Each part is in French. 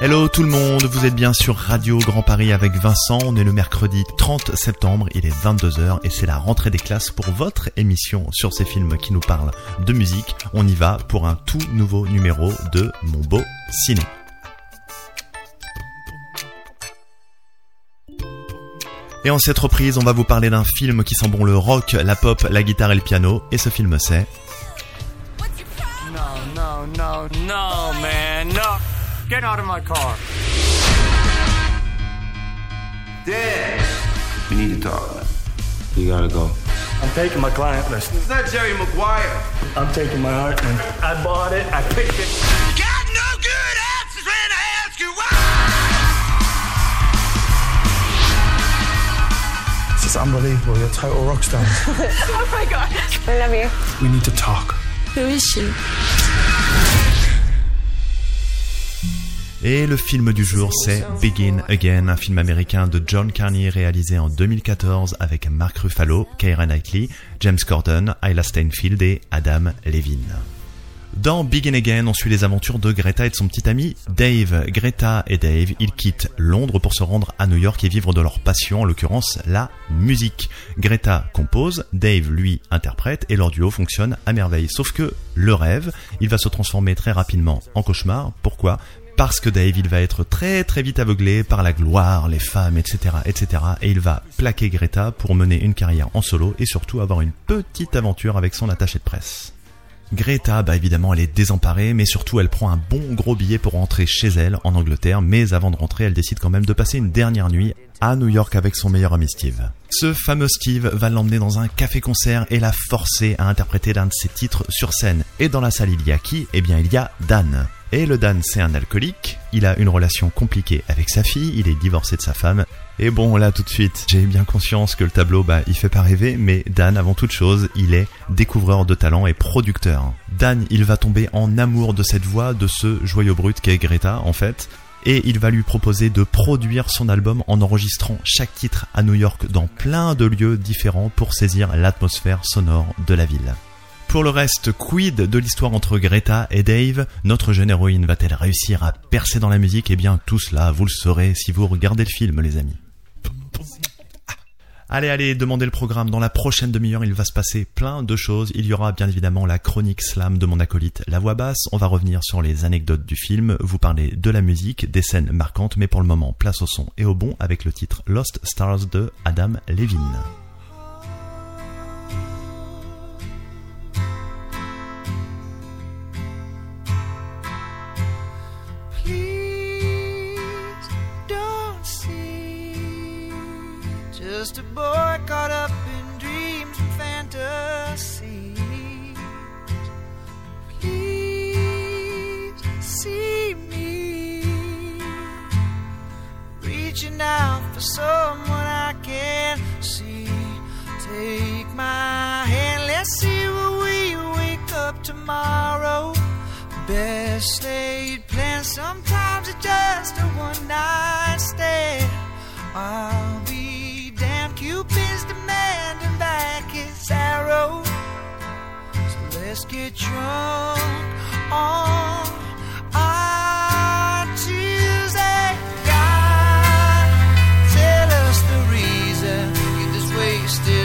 Hello tout le monde, vous êtes bien sur Radio Grand Paris avec Vincent, on est le mercredi 30 septembre, il est 22h et c'est la rentrée des classes pour votre émission sur ces films qui nous parlent de musique. On y va pour un tout nouveau numéro de Mon Beau Ciné. Et en cette reprise, on va vous parler d'un film qui sent bon le rock, la pop, la guitare et le piano. Et ce film c'est... No, no, no, no, man, no. Get out of my car. Dan, we need to talk. You gotta go. I'm taking my client list. It's not Jerry Maguire. I'm taking my art Hartman. I bought it. I picked it. Got no good answers when I ask you why. This is unbelievable. You're total rock stars. Oh my god. I love you. we need to talk. Who is she? Et le film du jour, c'est Begin Again, un film américain de John Carney réalisé en 2014 avec Mark Ruffalo, Keira Knightley, James Corden, Isla Steinfield et Adam Levine. Dans Begin Again, on suit les aventures de Greta et de son petit ami Dave. Greta et Dave, ils quittent Londres pour se rendre à New York et vivre de leur passion, en l'occurrence la musique. Greta compose, Dave lui interprète et leur duo fonctionne à merveille. Sauf que le rêve, il va se transformer très rapidement en cauchemar. Pourquoi? Parce que Dave, il va être très très vite aveuglé par la gloire, les femmes, etc., etc., et il va plaquer Greta pour mener une carrière en solo et surtout avoir une petite aventure avec son attaché de presse. Greta, bah évidemment, elle est désemparée, mais surtout elle prend un bon gros billet pour rentrer chez elle en Angleterre, mais avant de rentrer, elle décide quand même de passer une dernière nuit à New York avec son meilleur ami Steve. Ce fameux Steve va l'emmener dans un café-concert et la forcer à interpréter l'un de ses titres sur scène. Et dans la salle, il y a qui? Eh bien, il y a Dan. Et le Dan, c'est un alcoolique, il a une relation compliquée avec sa fille, il est divorcé de sa femme. Et bon, là tout de suite, j'ai bien conscience que le tableau, bah, il fait pas rêver, mais Dan, avant toute chose, il est découvreur de talent et producteur. Dan, il va tomber en amour de cette voix, de ce joyau brut qu'est Greta, en fait. Et il va lui proposer de produire son album en enregistrant chaque titre à New York dans plein de lieux différents pour saisir l'atmosphère sonore de la ville. Pour le reste, quid de l'histoire entre Greta et Dave? Notre jeune héroïne va-t-elle réussir à percer dans la musique? Eh bien, tout cela, vous le saurez si vous regardez le film, les amis. Allez, allez, demandez le programme. Dans la prochaine demi-heure, il va se passer plein de choses. Il y aura bien évidemment la chronique slam de mon acolyte La Voix Basse. On va revenir sur les anecdotes du film, vous parler de la musique, des scènes marquantes, mais pour le moment, place au son et au bon avec le titre Lost Stars de Adam Levine. Just a wasted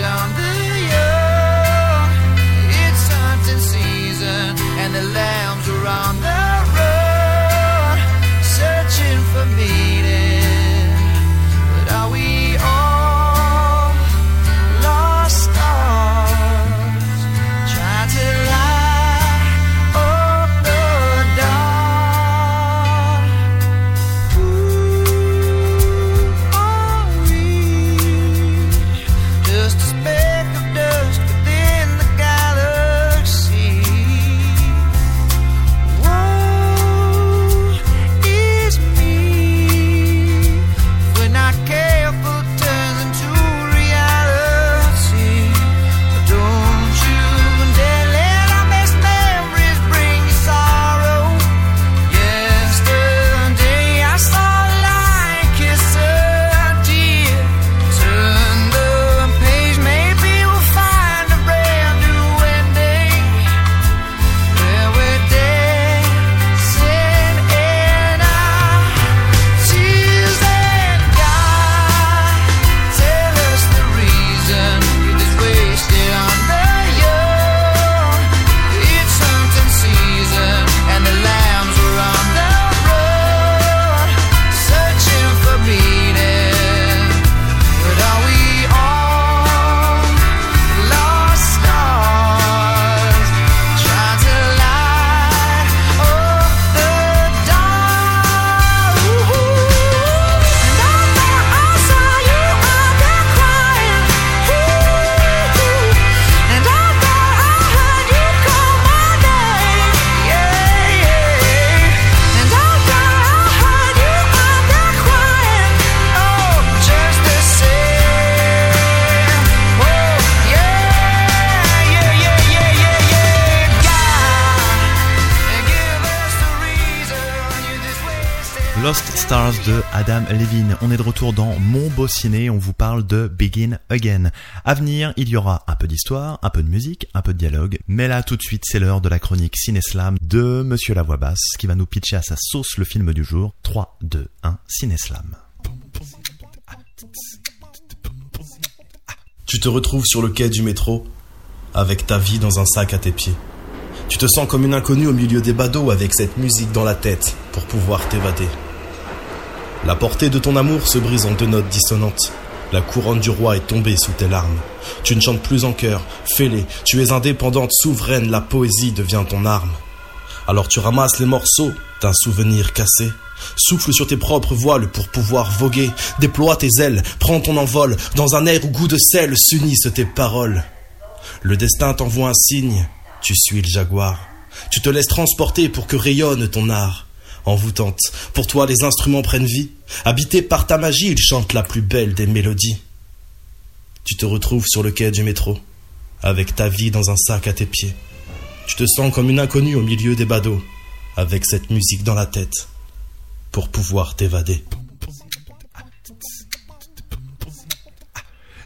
Lost Stars de Adam Levine. On est de retour dans Mon Beau Ciné, on vous parle de Begin Again. À venir, il y aura un peu d'histoire, un peu de musique, un peu de dialogue, mais là tout de suite c'est l'heure de la chronique Cineslam de Monsieur La Voix Basse qui va nous pitcher à sa sauce le film du jour. 3, 2, 1, Cineslam. Tu te retrouves sur le quai du métro, avec ta vie dans un sac à tes pieds. Tu te sens comme une inconnue au milieu des badauds avec cette musique dans la tête pour pouvoir t'évader. La portée de ton amour se brise en deux notes dissonantes. La couronne du roi est tombée sous tes larmes. Tu ne chantes plus en chœur, fais-les. Tu es indépendante, souveraine, la poésie devient ton arme. Alors tu ramasses les morceaux d'un souvenir cassé Souffle sur tes propres voiles pour pouvoir voguer. Déploie tes ailes, prends ton envol. Dans un air où goût de sel s'unissent tes paroles. Le destin t'envoie un signe, tu suis le jaguar. Tu te laisses transporter pour que rayonne ton art. Envoûtante, pour toi les instruments prennent vie. Habités par ta magie, ils chantent la plus belle des mélodies. Tu te retrouves sur le quai du métro, avec ta vie dans un sac à tes pieds. Tu te sens comme une inconnue au milieu des badauds, avec cette musique dans la tête pour pouvoir t'évader.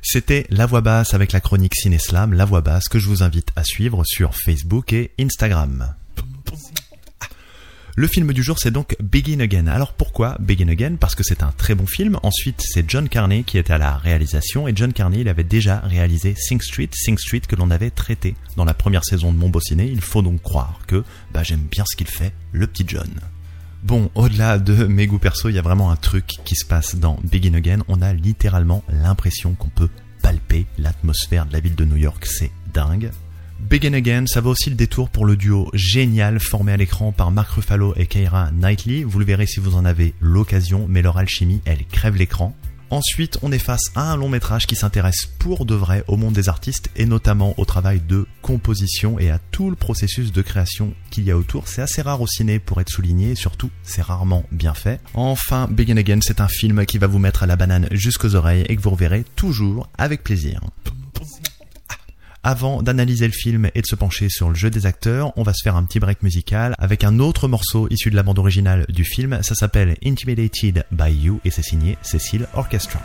C'était La Voix Basse avec la chronique Cineslam, La Voix Basse que je vous invite à suivre sur Facebook et Instagram. Le film du jour, c'est donc Begin Again. Alors pourquoi Begin Again? Parce que c'est un très bon film. Ensuite, c'est John Carney qui était à la réalisation. Et John Carney, il avait déjà réalisé Sing Street, Sing Street que l'on avait traité dans la première saison de Mon Beau Ciné. Il faut donc croire que bah, j'aime bien ce qu'il fait, le petit John. Bon, au-delà de mes goûts perso, il y a vraiment un truc qui se passe dans Begin Again. On a littéralement l'impression qu'on peut palper l'atmosphère de la ville de New York. C'est dingue. Begin Again, ça vaut aussi le détour pour le duo génial formé à l'écran par Mark Ruffalo et Keira Knightley. Vous le verrez si vous en avez l'occasion, mais leur alchimie, elle crève l'écran. Ensuite, on est face à un long métrage qui s'intéresse pour de vrai au monde des artistes et notamment au travail de composition et à tout le processus de création qu'il y a autour. C'est assez rare au ciné pour être souligné et surtout c'est rarement bien fait. Enfin, Begin Again, c'est un film qui va vous mettre à la banane jusqu'aux oreilles et que vous reverrez toujours avec plaisir. Avant d'analyser le film et de se pencher sur le jeu des acteurs, on va se faire un petit break musical avec un autre morceau issu de la bande originale du film. Ça s'appelle Intimidated by You et c'est signé Cecil Orchestra.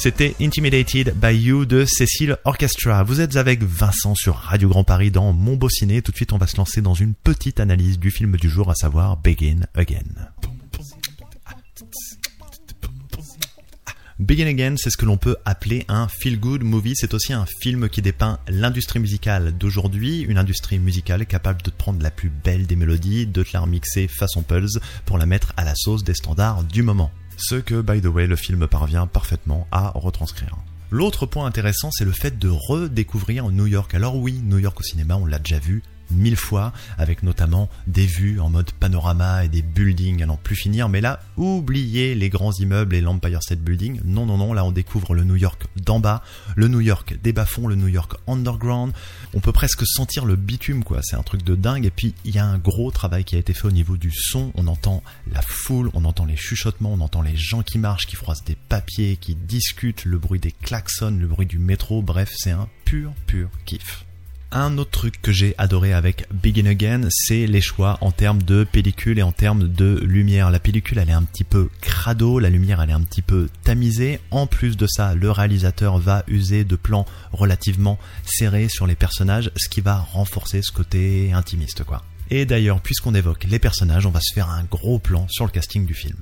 C'était Intimidated by You de Cécile Orchestra. Vous êtes avec Vincent sur Radio Grand Paris dans Mon Beau Ciné. Tout de suite, on va se lancer dans une petite analyse du film du jour, à savoir Begin Again. Begin Again, c'est ce que l'on peut appeler un feel-good movie. C'est aussi un film qui dépeint l'industrie musicale d'aujourd'hui, une industrie musicale capable de prendre la plus belle des mélodies, de te la remixer façon Pulse pour la mettre à la sauce des standards du moment. Ce que, by the way, le film parvient parfaitement à retranscrire. L'autre point intéressant, c'est le fait de redécouvrir New York. Alors oui, New York au cinéma, on l'a déjà vu mille fois, avec notamment des vues en mode panorama et des buildings à n'en plus finir. Mais là, oubliez les grands immeubles et l'Empire State Building. Non, non, non, là on découvre le New York d'en bas, le New York des bas-fonds, le New York underground. On peut presque sentir le bitume, quoi. C'est un truc de dingue. Et puis, il y a un gros travail qui a été fait au niveau du son. On entend la foule, on entend les chuchotements, on entend les gens qui marchent, qui froissent des papiers, qui discutent, le bruit des klaxons, le bruit du métro. Bref, c'est un pur, pur kiff. Un autre truc que j'ai adoré avec Begin Again, c'est les choix en termes de pellicule et en termes de lumière. La pellicule, elle est un petit peu crado, la lumière, elle est un petit peu tamisée. En plus de ça, le réalisateur va user de plans relativement serrés sur les personnages, ce qui va renforcer ce côté intimiste, quoi. Et d'ailleurs, puisqu'on évoque les personnages, on va se faire un gros plan sur le casting du film.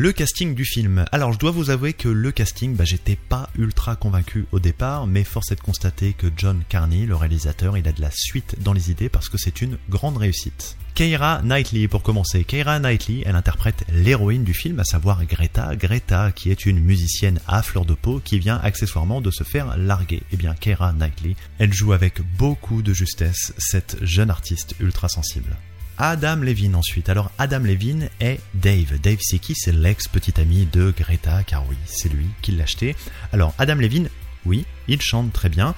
Le casting du film. Alors je dois vous avouer que le casting, bah, j'étais pas ultra convaincu au départ, mais force est de constater que John Carney, le réalisateur, il a de la suite dans les idées parce que c'est une grande réussite. Keira Knightley pour commencer. Keira Knightley, elle interprète l'héroïne du film, à savoir Greta. Greta, qui est une musicienne à fleur de peau, qui vient accessoirement de se faire larguer. Eh bien, Keira Knightley, elle joue avec beaucoup de justesse cette jeune artiste ultra sensible. Adam Levine ensuite. Alors Adam Levine est Dave. Dave c'est qui? C'est l'ex-petit ami de Greta, car oui, c'est lui qui l'a acheté. Alors Adam Levine, oui, il chante très bien.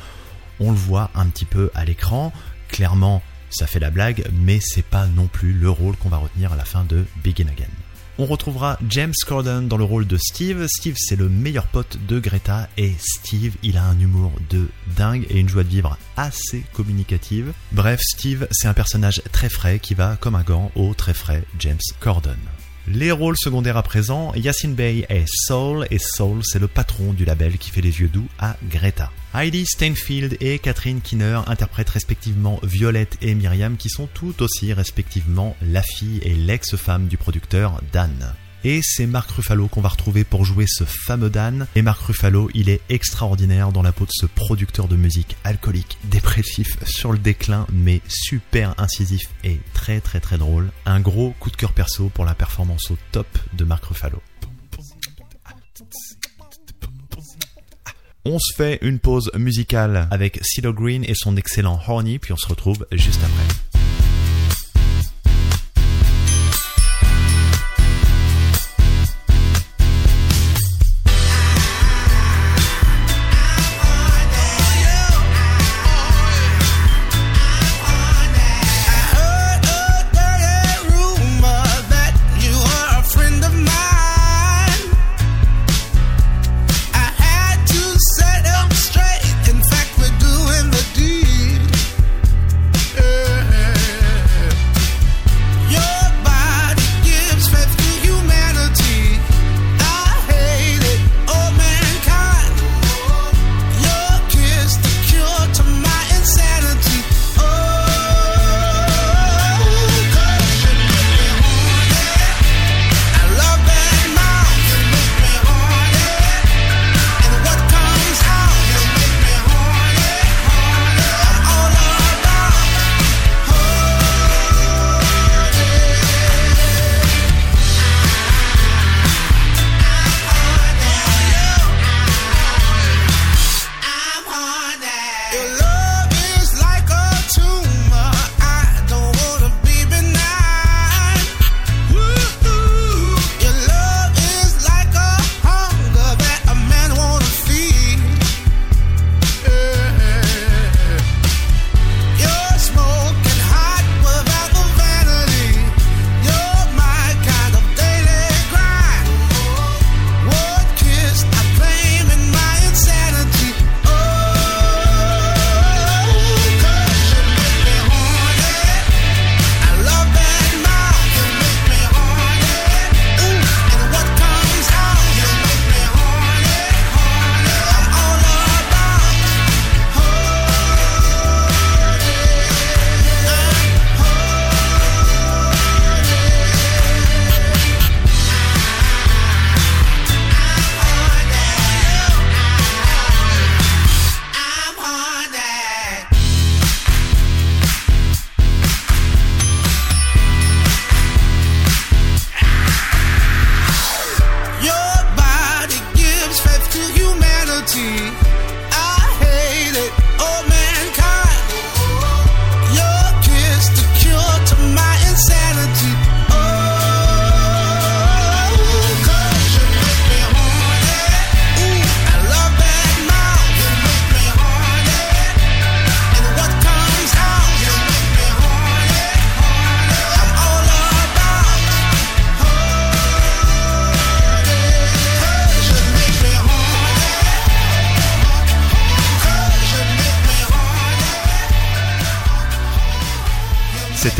On le voit un petit peu à l'écran. Clairement, ça fait la blague, mais c'est pas non plus le rôle qu'on va retenir à la fin de Begin Again. On retrouvera James Corden dans le rôle de Steve. Steve, c'est le meilleur pote de Greta et Steve, il a un humour de dingue et une joie de vivre assez communicative. Bref, Steve, c'est un personnage très frais qui va comme un gant au très frais James Corden. Les rôles secondaires à présent, Yassine Bey est Soul et Soul c'est le patron du label qui fait les yeux doux à Greta. Heidi Steinfeld et Catherine Kinner interprètent respectivement Violette et Myriam qui sont tout aussi respectivement la fille et l'ex-femme du producteur Dan. Et c'est Mark Ruffalo qu'on va retrouver pour jouer ce fameux Dan. Et Mark Ruffalo, il est extraordinaire dans la peau de ce producteur de musique alcoolique, dépressif, sur le déclin, mais super incisif et très très très drôle. Un gros coup de cœur perso pour la performance au top de Mark Ruffalo. On se fait une pause musicale avec CeeLo Green et son excellent Horny, puis on se retrouve juste après.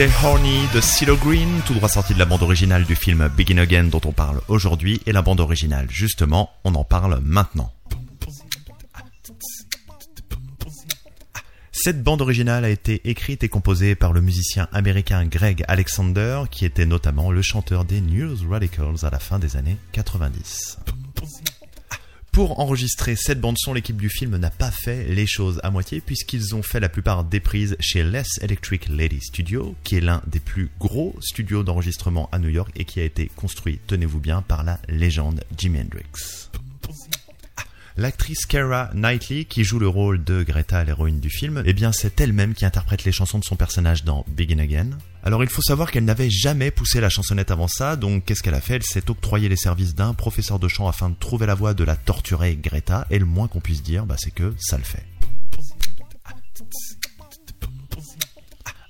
Horny de CeeLo Green, tout droit sorti de la bande originale du film Begin Again dont on parle aujourd'hui, et la bande originale, justement, on en parle maintenant. Cette bande originale a été écrite et composée par le musicien américain Greg Alexander, qui était notamment le chanteur des News Radicals à la fin des années 90. Pour enregistrer cette bande-son, l'équipe du film n'a pas fait les choses à moitié puisqu'ils ont fait la plupart des prises chez Les Electric Lady Studio, qui est l'un des plus gros studios d'enregistrement à New York et qui a été construit, tenez-vous bien, par la légende Jimi Hendrix. L'actrice Kara Knightley, qui joue le rôle de Greta, l'héroïne du film, eh bien c'est elle-même qui interprète les chansons de son personnage dans Begin Again. Alors il faut savoir qu'elle n'avait jamais poussé la chansonnette avant ça, donc qu'est-ce qu'elle a fait? Elle s'est octroyé les services d'un professeur de chant afin de trouver la voix de la torturée Greta, et le moins qu'on puisse dire, bah, c'est que ça le fait.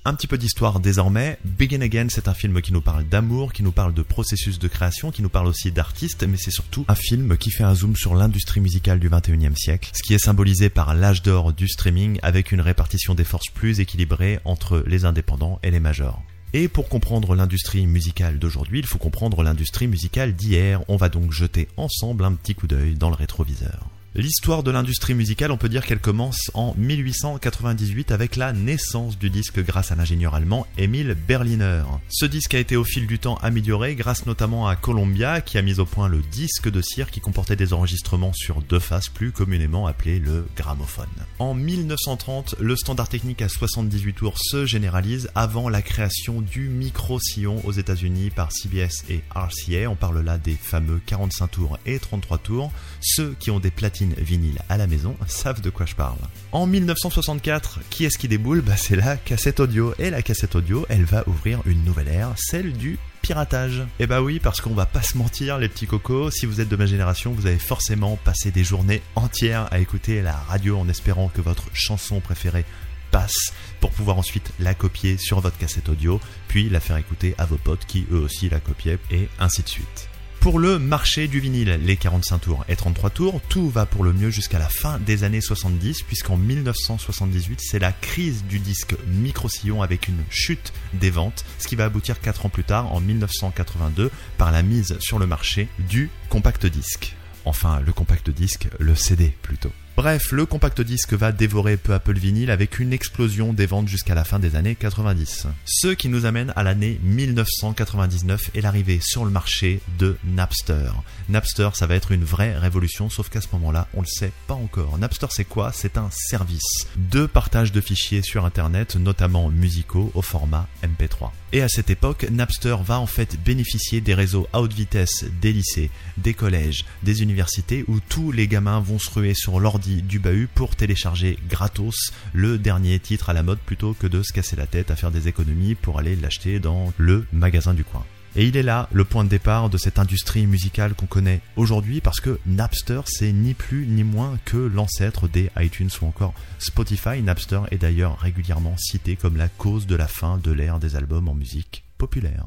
Un petit peu d'histoire désormais. Begin Again, c'est un film qui nous parle d'amour, qui nous parle de processus de création, qui nous parle aussi d'artistes, mais c'est surtout un film qui fait un zoom sur l'industrie musicale du 21e siècle, ce qui est symbolisé par l'âge d'or du streaming avec une répartition des forces plus équilibrée entre les indépendants et les majors. Et pour comprendre l'industrie musicale d'aujourd'hui, il faut comprendre l'industrie musicale d'hier. On va donc jeter ensemble un petit coup d'œil dans le rétroviseur. L'histoire de l'industrie musicale, on peut dire qu'elle commence en 1898 avec la naissance du disque grâce à l'ingénieur allemand Emil Berliner. Ce disque a été au fil du temps amélioré grâce notamment à Columbia qui a mis au point le disque de cire qui comportait des enregistrements sur deux faces plus communément appelé le gramophone. En 1930, le standard technique à 78 tours se généralise avant la création du micro-sillon aux États-Unis par CBS et RCA. On parle là des fameux 45 tours et 33 tours, ceux qui ont des platines vinyle à la maison savent de quoi je parle. En 1964, qui est-ce qui déboule? Bah, C'est la cassette audio. Et la cassette audio, elle va ouvrir une nouvelle ère, celle du piratage. Et bah oui, parce qu'on va pas se mentir, les petits cocos, si vous êtes de ma génération, vous avez forcément passé des journées entières à écouter la radio en espérant que votre chanson préférée passe pour pouvoir ensuite la copier sur votre cassette audio, puis la faire écouter à vos potes qui eux aussi la copiaient, et ainsi de suite. Pour le marché du vinyle, les 45 tours et 33 tours, tout va pour le mieux jusqu'à la fin des années 70, puisqu'en 1978, c'est la crise du disque micro-sillon avec une chute des ventes, ce qui va aboutir 4 ans plus tard, en 1982, par la mise sur le marché du compact disque. Enfin, le compact disque, le CD plutôt. Bref, le compact disque va dévorer peu à peu le vinyle avec une explosion des ventes jusqu'à la fin des années 90. Ce qui nous amène à l'année 1999 et l'arrivée sur le marché de Napster. Napster, ça va être une vraie révolution, sauf qu'à ce moment-là, on le sait pas encore. Napster, c'est quoi? C'est un service de partage de fichiers sur Internet, notamment musicaux, au format MP3. Et à cette époque, Napster va en fait bénéficier des réseaux à haute vitesse des lycées, des collèges, des universités où tous les gamins vont se ruer sur l'ordi du bahut pour télécharger gratos le dernier titre à la mode plutôt que de se casser la tête à faire des économies pour aller l'acheter dans le magasin du coin. Et il est là le point de départ de cette industrie musicale qu'on connaît aujourd'hui parce que Napster c'est ni plus ni moins que l'ancêtre des iTunes ou encore Spotify. Napster est d'ailleurs régulièrement cité comme la cause de la fin de l'ère des albums en musique populaire.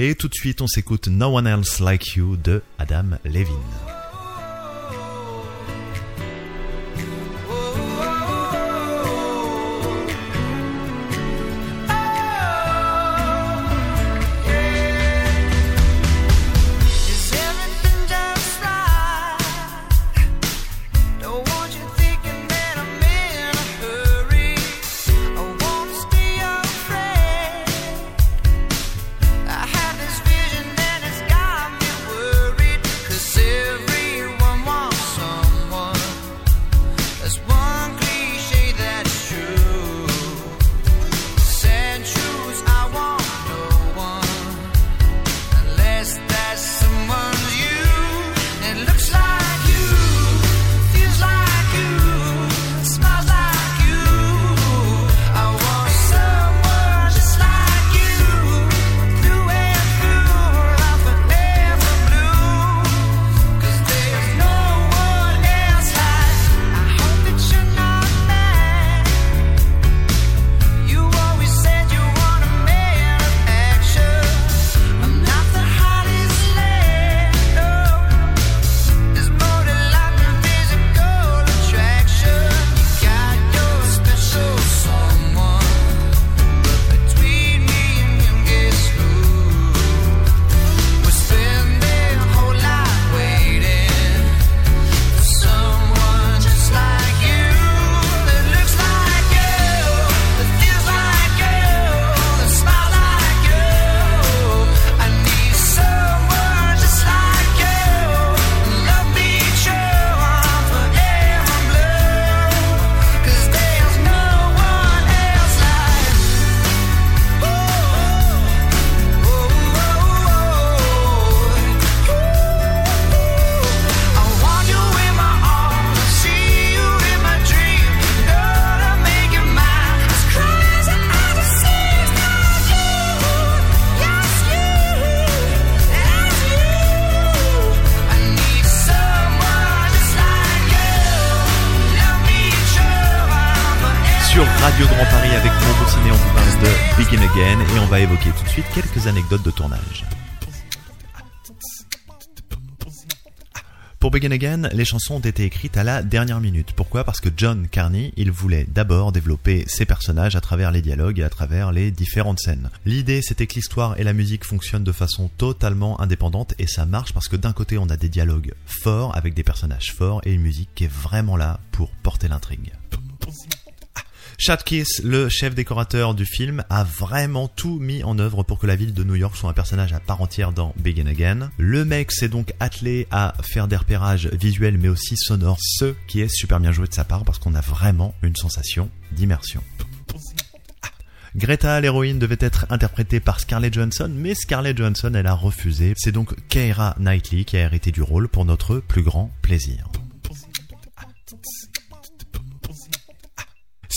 Et tout de suite, on s'écoute No One Else Like You de Adam Levine. Et on va évoquer tout de suite quelques anecdotes de tournage. Pour Begin Again, les chansons ont été écrites à la dernière minute. Pourquoi? Parce que John Carney, il voulait d'abord développer ses personnages à travers les dialogues et à travers les différentes scènes. L'idée, c'était que l'histoire et la musique fonctionnent de façon totalement indépendante et ça marche parce que d'un côté, on a des dialogues forts avec des personnages forts et une musique qui est vraiment là pour porter l'intrigue. Chad Kiss, le chef décorateur du film, a vraiment tout mis en œuvre pour que la ville de New York soit un personnage à part entière dans Begin Again. Le mec s'est donc attelé à faire des repérages visuels mais aussi sonores, ce qui est super bien joué de sa part parce qu'on a vraiment une sensation d'immersion. Greta, l'héroïne, devait être interprétée par Scarlett Johansson, mais Scarlett Johansson, elle a refusé. C'est donc Keira Knightley qui a hérité du rôle pour notre plus grand plaisir.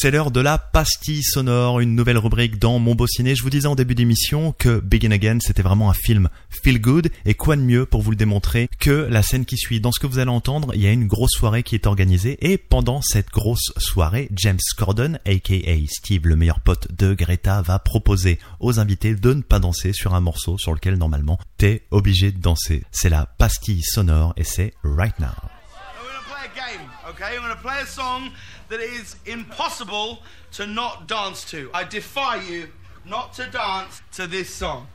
C'est l'heure de la pastille sonore, une nouvelle rubrique dans Mon Beau Ciné. Je vous disais en début d'émission que Begin Again, c'était vraiment un film feel good, et quoi de mieux pour vous le démontrer que la scène qui suit? Dans ce que vous allez entendre, il y a une grosse soirée qui est organisée, et pendant cette grosse soirée, James Corden, aka Steve, le meilleur pote de Greta, va proposer aux invités de ne pas danser sur un morceau sur lequel normalement t'es obligé de danser. C'est la pastille sonore, et c'est Right Now. Okay? I'm going to play a song that is impossible to not dance to. I defy you not to dance to this song.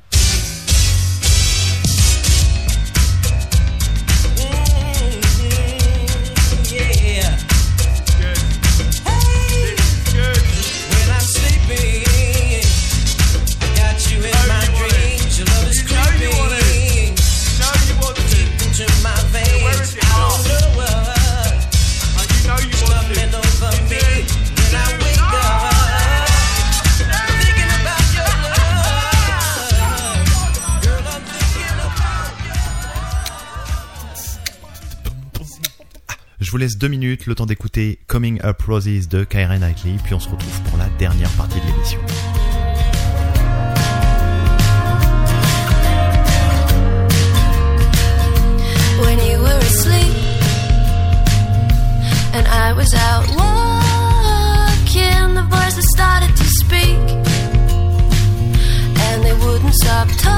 Laisse deux minutes, le temps d'écouter Coming Up Roses de Kyra Knightley, puis on se retrouve pour la dernière partie de l'émission. when you were asleep and I was out walking. The voices started to speak and they wouldn't stop talking.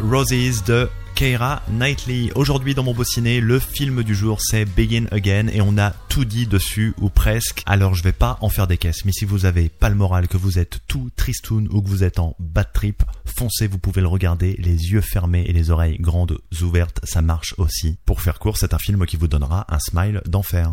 Roses de Keira Knightley. Aujourd'hui dans mon beau le film du jour c'est Begin Again et on a tout dit dessus ou presque. Alors je vais pas en faire des caisses, mais si vous avez pas le moral, que vous êtes tout tristoun ou que vous êtes en bad trip, foncez, vous pouvez le regarder les yeux fermés et les oreilles grandes ouvertes, ça marche aussi. Pour faire court, c'est un film qui vous donnera un smile d'enfer.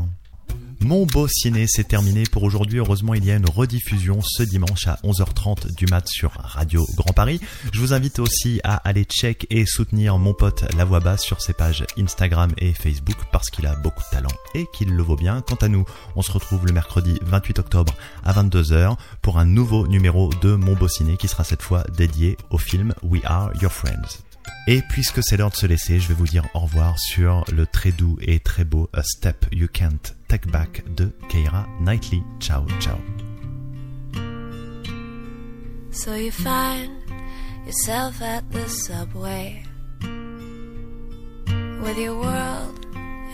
Mon beau ciné, c'est terminé pour aujourd'hui. Heureusement, il y a une rediffusion ce dimanche à 11h30 du mat sur Radio Grand Paris. Je vous invite aussi à aller check et soutenir mon pote La Voix Basse sur ses pages Instagram et Facebook parce qu'il a beaucoup de talent et qu'il le vaut bien. Quant à nous, on se retrouve le mercredi 28 octobre à 22h pour un nouveau numéro de Mon beau ciné qui sera cette fois dédié au film We Are Your Friends. Et puisque c'est l'heure de se laisser, je vais vous dire au revoir sur le très doux et très beau A Step You Can't Take Back de Keira Knightley. Ciao, ciao. So you find yourself at the subway with your world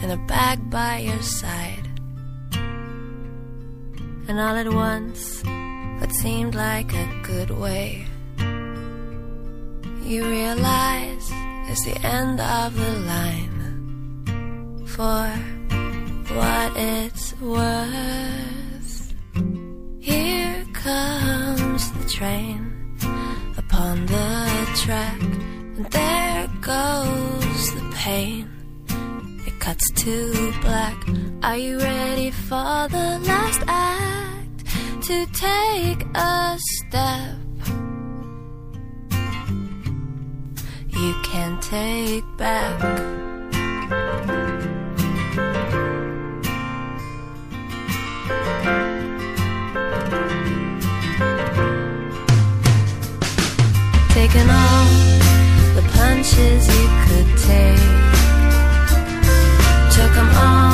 in a bag by your side. And all at once, what seemed like a good way, you realize it's the end of the line. For what it's worth, here comes the train upon the track, and there goes the pain. It cuts to black. Are you ready for the last act? To take a step you can take back. Taking all the punches you could take. Took all